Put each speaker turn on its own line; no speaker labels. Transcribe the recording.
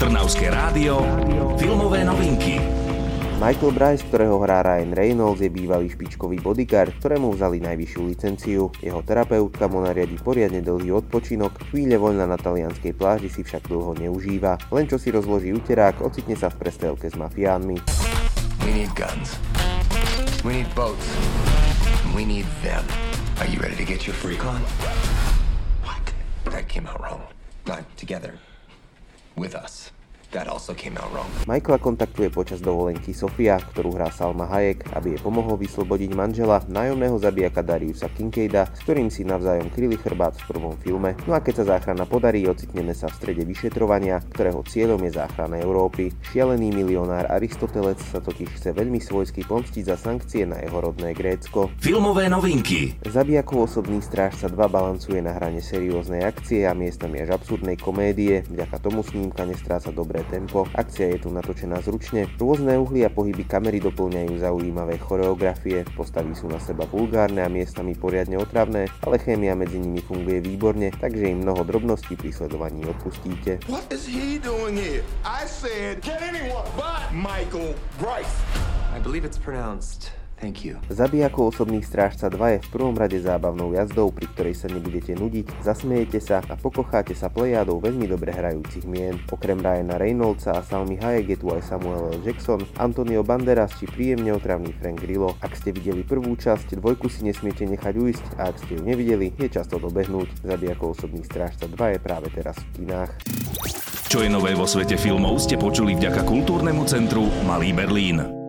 Trnavské rádio, filmové novinky.
Michael Bryce, ktorého hrá Ryan Reynolds, je bývalý špičkový bodyguard, ktorému vzali najvyššiu licenciu. Jeho terapeutka mu nariadi poriadne dlhý odpočinok, chvíľe voľna na talianskej pláži si však dlho neužíva. Len čo si rozloží uterák, ocitne sa v prestrelke s mafiánmi.
We need guns. We need boats. We need them. Are you ready to get your freak on? What? That came out wrong. Not together. With us. That also came out wrong.
Michaela kontaktuje počas dovolenky Sofia, ktorú hrá Salma Hayek, aby jej pomohol vyslobodiť manžela, nájomného zabijaka Dariusa Kincaida, s ktorým si navzájom kryli chrbát v prvom filme. No a keď sa záchrana podarí, ocitneme sa v strede vyšetrovania, ktorého cieľom je záchrana Európy. Šialený milionár Aristotelec sa totiž chce veľmi svojsky pomstiť za sankcie na jeho rodné Grécko.
Filmové novinky.
Zabijakov osobný stráž sa dva balancuje na hrane serióznej akcie a miestami až absurdnej komédie, vďaka tomu snímka nestráca dobré dobré tempo, akcia je tu natočená zručne, rôzne uhly a pohyby kamery doplňajú zaujímavé choreografie, postavy sú na seba vulgárne a miestami poriadne otravné, ale chémia medzi nimi funguje výborne, takže im mnoho drobností pri sledovaní odpustíte.
What is he doing here? I said, get anyone but Michael Bryce.
I believe it's pronounced Thank you.
Zabijakov osobných strážca 2 je v prvom rade zábavnou jazdou, pri ktorej sa nebudete nudiť, zasmiejete sa a pokocháte sa plejádou veľmi dobre hrajúcich mien. Okrem Ryana Reynoldsa a Salmy Hayek je tu aj Samuel L. Jackson, Antonio Banderas či príjemne otravný Frank Grillo. Ak ste videli prvú časť, dvojku si nesmiete nechať uísť a ak ste ju nevideli, je často dobehnúť. Zabijakov osobných strážca 2 je práve teraz v kinách.
Čo je nové vo svete filmov ste počuli vďaka kultúrnemu centru Malý Berlín.